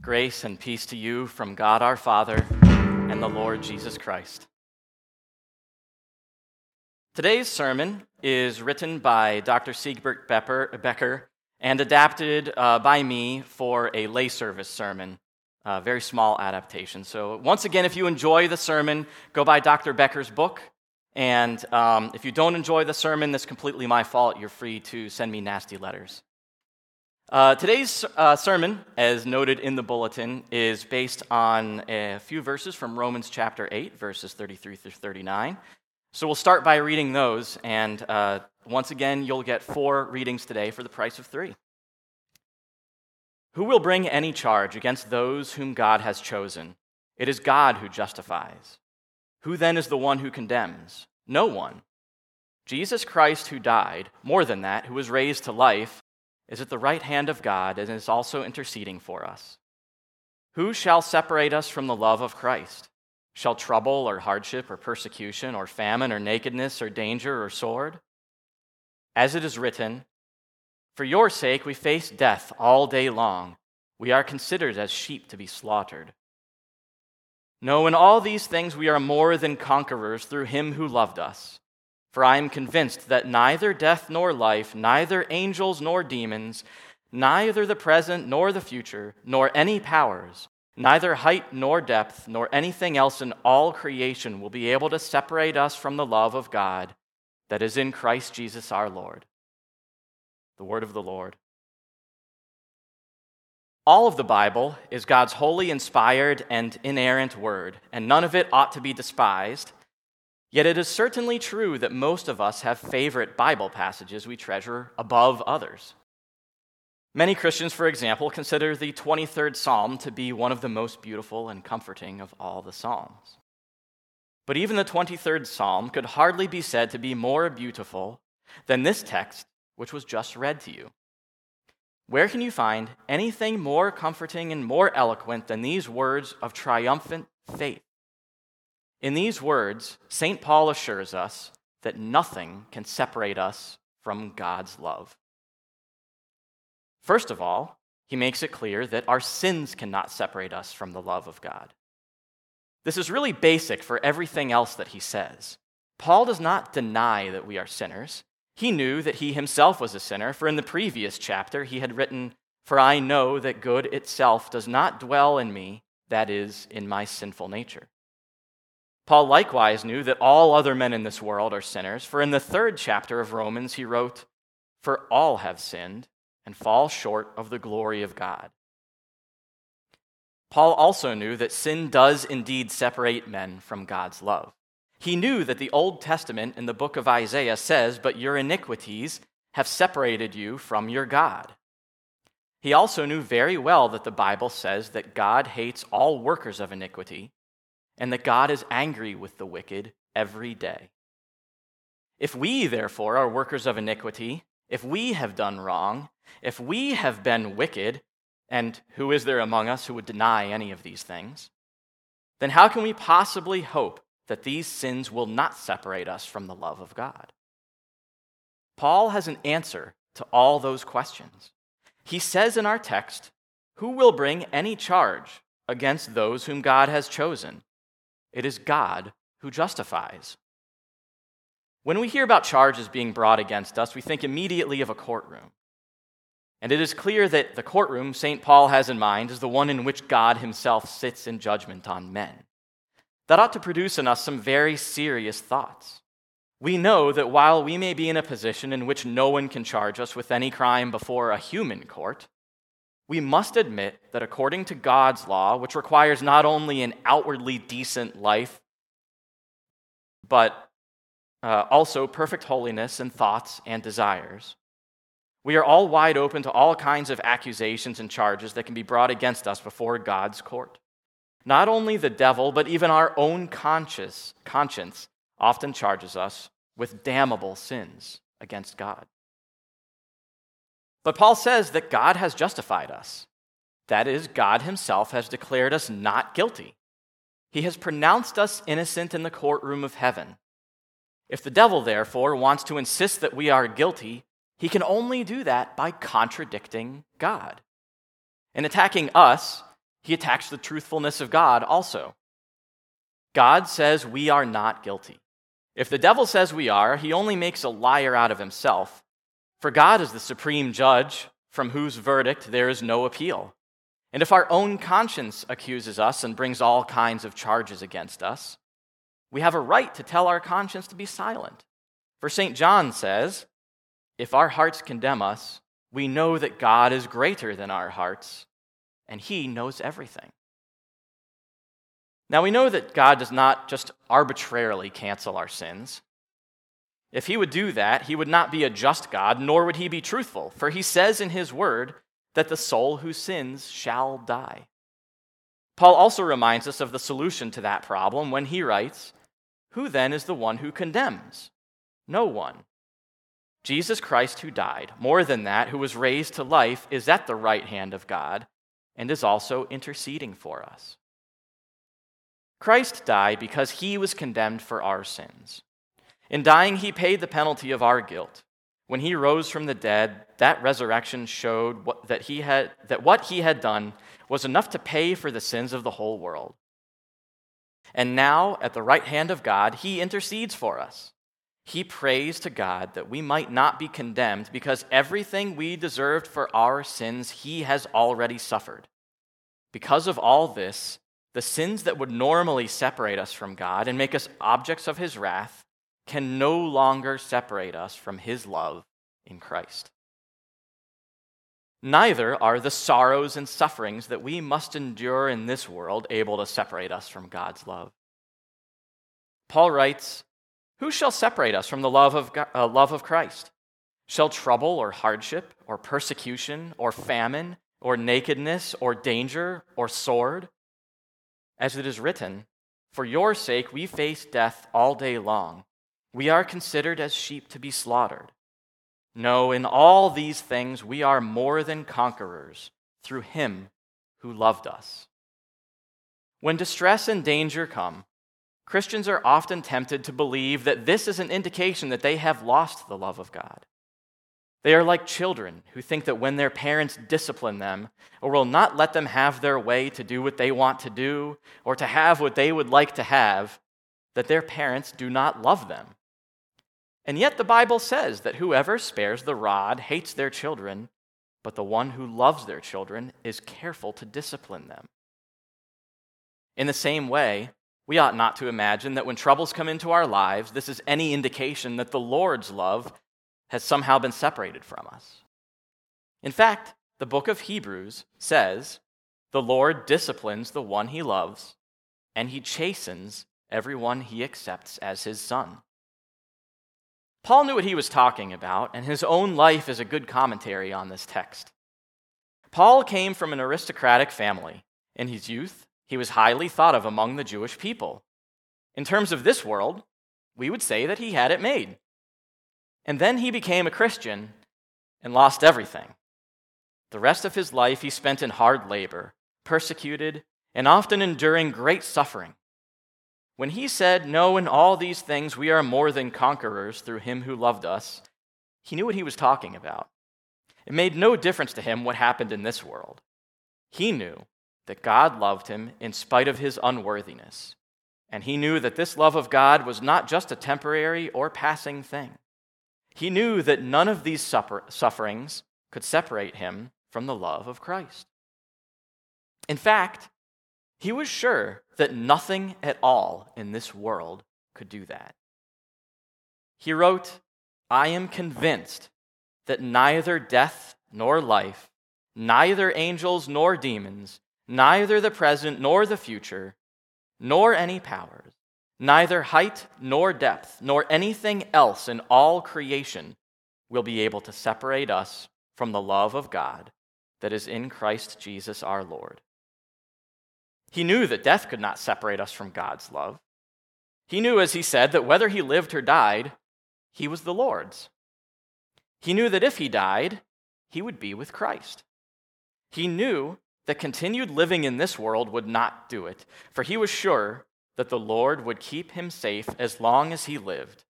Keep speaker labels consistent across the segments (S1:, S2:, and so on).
S1: Grace and peace to you from God our Father and the Lord Jesus Christ. Today's sermon is written by Dr. Siegbert Becker and adapted uh, by me for a lay service sermon. A very small adaptation. So, once again, if you enjoy the sermon, go buy Dr. Becker's book. And um, if you don't enjoy the sermon, that's completely my fault. You're free to send me nasty letters. Uh, today's uh, sermon, as noted in the bulletin, is based on a few verses from Romans chapter 8, verses 33 through 39. So we'll start by reading those, and uh, once again, you'll get four readings today for the price of three. Who will bring any charge against those whom God has chosen? It is God who justifies. Who then is the one who condemns? No one. Jesus Christ, who died, more than that, who was raised to life, is at the right hand of God and is also interceding for us. Who shall separate us from the love of Christ? Shall trouble or hardship or persecution or famine or nakedness or danger or sword? As it is written, For your sake we face death all day long. We are considered as sheep to be slaughtered. No, in all these things we are more than conquerors through him who loved us. For I am convinced that neither death nor life, neither angels nor demons, neither the present nor the future, nor any powers, neither height nor depth, nor anything else in all creation will be able to separate us from the love of God that is in Christ Jesus our Lord. The word of the Lord. All of the Bible is God's holy, inspired, and inerrant word, and none of it ought to be despised. Yet it is certainly true that most of us have favorite Bible passages we treasure above others. Many Christians, for example, consider the 23rd Psalm to be one of the most beautiful and comforting of all the Psalms. But even the 23rd Psalm could hardly be said to be more beautiful than this text, which was just read to you. Where can you find anything more comforting and more eloquent than these words of triumphant faith? In these words, St. Paul assures us that nothing can separate us from God's love. First of all, he makes it clear that our sins cannot separate us from the love of God. This is really basic for everything else that he says. Paul does not deny that we are sinners. He knew that he himself was a sinner, for in the previous chapter he had written, For I know that good itself does not dwell in me, that is, in my sinful nature. Paul likewise knew that all other men in this world are sinners, for in the third chapter of Romans he wrote, For all have sinned and fall short of the glory of God. Paul also knew that sin does indeed separate men from God's love. He knew that the Old Testament in the book of Isaiah says, But your iniquities have separated you from your God. He also knew very well that the Bible says that God hates all workers of iniquity and that God is angry with the wicked every day. If we, therefore, are workers of iniquity, if we have done wrong, if we have been wicked, and who is there among us who would deny any of these things? Then how can we possibly hope that these sins will not separate us from the love of God? Paul has an answer to all those questions. He says in our text, Who will bring any charge against those whom God has chosen? It is God who justifies. When we hear about charges being brought against us, we think immediately of a courtroom. And it is clear that the courtroom St. Paul has in mind is the one in which God himself sits in judgment on men. That ought to produce in us some very serious thoughts. We know that while we may be in a position in which no one can charge us with any crime before a human court, we must admit that according to God's law, which requires not only an outwardly decent life, but uh, also perfect holiness in thoughts and desires, we are all wide open to all kinds of accusations and charges that can be brought against us before God's court. Not only the devil, but even our own conscience, conscience often charges us with damnable sins against God. But Paul says that God has justified us. That is, God himself has declared us not guilty. He has pronounced us innocent in the courtroom of heaven. If the devil, therefore, wants to insist that we are guilty, he can only do that by contradicting God. In attacking us, he attacks the truthfulness of God also. God says we are not guilty. If the devil says we are, he only makes a liar out of himself. For God is the supreme judge from whose verdict there is no appeal. And if our own conscience accuses us and brings all kinds of charges against us, we have a right to tell our conscience to be silent. For St. John says, If our hearts condemn us, we know that God is greater than our hearts, and he knows everything. Now we know that God does not just arbitrarily cancel our sins. If he would do that, he would not be a just God, nor would he be truthful, for he says in his word that the soul who sins shall die. Paul also reminds us of the solution to that problem when he writes, Who then is the one who condemns? No one. Jesus Christ, who died, more than that, who was raised to life, is at the right hand of God and is also interceding for us. Christ died because he was condemned for our sins. In dying, he paid the penalty of our guilt. When he rose from the dead, that resurrection showed what, that, he had, that what he had done was enough to pay for the sins of the whole world. And now, at the right hand of God, he intercedes for us. He prays to God that we might not be condemned because everything we deserved for our sins he has already suffered. Because of all this, the sins that would normally separate us from God and make us objects of his wrath can no longer separate us from his love in Christ. Neither are the sorrows and sufferings that we must endure in this world able to separate us from God's love. Paul writes, who shall separate us from the love of, God, uh, love of Christ? Shall trouble or hardship or persecution or famine or nakedness or danger or sword? As it is written, For your sake we face death all day long. We are considered as sheep to be slaughtered. No, in all these things we are more than conquerors through him who loved us. When distress and danger come, Christians are often tempted to believe that this is an indication that they have lost the love of God. They are like children who think that when their parents discipline them or will not let them have their way to do what they want to do or to have what they would like to have, that their parents do not love them. And yet the Bible says that whoever spares the rod hates their children, but the one who loves their children is careful to discipline them. In the same way, we ought not to imagine that when troubles come into our lives, this is any indication that the Lord's love has somehow been separated from us. In fact, the book of Hebrews says, The Lord disciplines the one he loves, and he chastens everyone he accepts as his son. Paul knew what he was talking about, and his own life is a good commentary on this text. Paul came from an aristocratic family. In his youth, he was highly thought of among the Jewish people. In terms of this world, we would say that he had it made. And then he became a Christian and lost everything. The rest of his life he spent in hard labor, persecuted, and often enduring great suffering. When he said, No, in all these things we are more than conquerors through him who loved us, he knew what he was talking about. It made no difference to him what happened in this world. He knew that God loved him in spite of his unworthiness. And he knew that this love of God was not just a temporary or passing thing. He knew that none of these suffer- sufferings could separate him from the love of Christ. In fact, he was sure that nothing at all in this world could do that. He wrote, I am convinced that neither death nor life, neither angels nor demons, neither the present nor the future, nor any powers, neither height nor depth, nor anything else in all creation will be able to separate us from the love of God that is in Christ Jesus our Lord. He knew that death could not separate us from God's love. He knew, as he said, that whether he lived or died, he was the Lord's. He knew that if he died, he would be with Christ. He knew that continued living in this world would not do it, for he was sure that the Lord would keep him safe as long as he lived.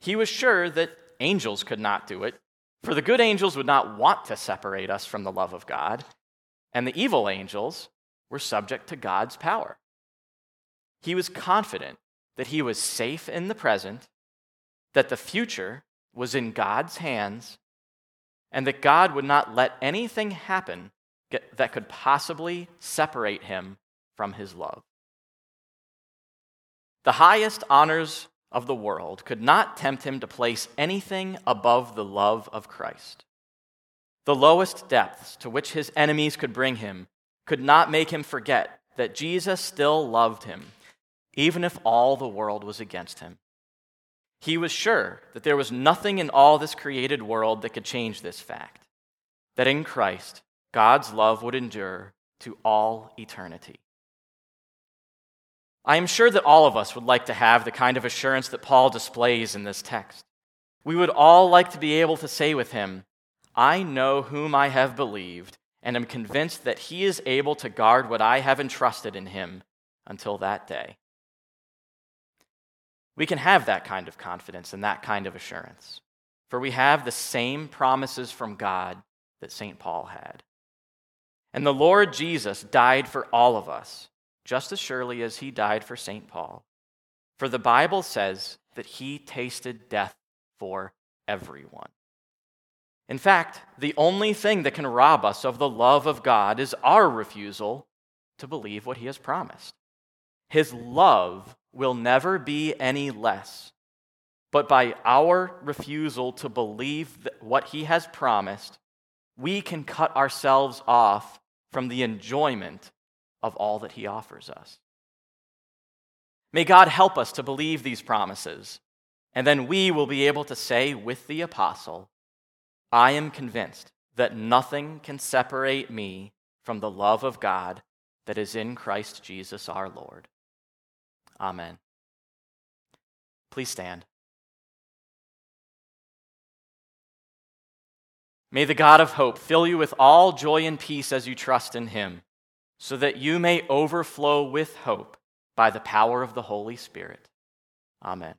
S1: He was sure that angels could not do it, for the good angels would not want to separate us from the love of God, and the evil angels were subject to God's power. He was confident that he was safe in the present, that the future was in God's hands, and that God would not let anything happen that could possibly separate him from his love. The highest honors of the world could not tempt him to place anything above the love of Christ. The lowest depths to which his enemies could bring him could not make him forget that Jesus still loved him, even if all the world was against him. He was sure that there was nothing in all this created world that could change this fact that in Christ, God's love would endure to all eternity. I am sure that all of us would like to have the kind of assurance that Paul displays in this text. We would all like to be able to say with him, I know whom I have believed, and am convinced that he is able to guard what I have entrusted in him until that day. We can have that kind of confidence and that kind of assurance, for we have the same promises from God that St. Paul had. And the Lord Jesus died for all of us, just as surely as he died for St. Paul. For the Bible says that he tasted death for everyone. In fact, the only thing that can rob us of the love of God is our refusal to believe what he has promised. His love will never be any less. But by our refusal to believe what he has promised, we can cut ourselves off from the enjoyment of all that he offers us. May God help us to believe these promises, and then we will be able to say with the apostle, I am convinced that nothing can separate me from the love of God that is in Christ Jesus our Lord. Amen. Please stand. May the God of hope fill you with all joy and peace as you trust in him, so that you may overflow with hope by the power of the Holy Spirit. Amen.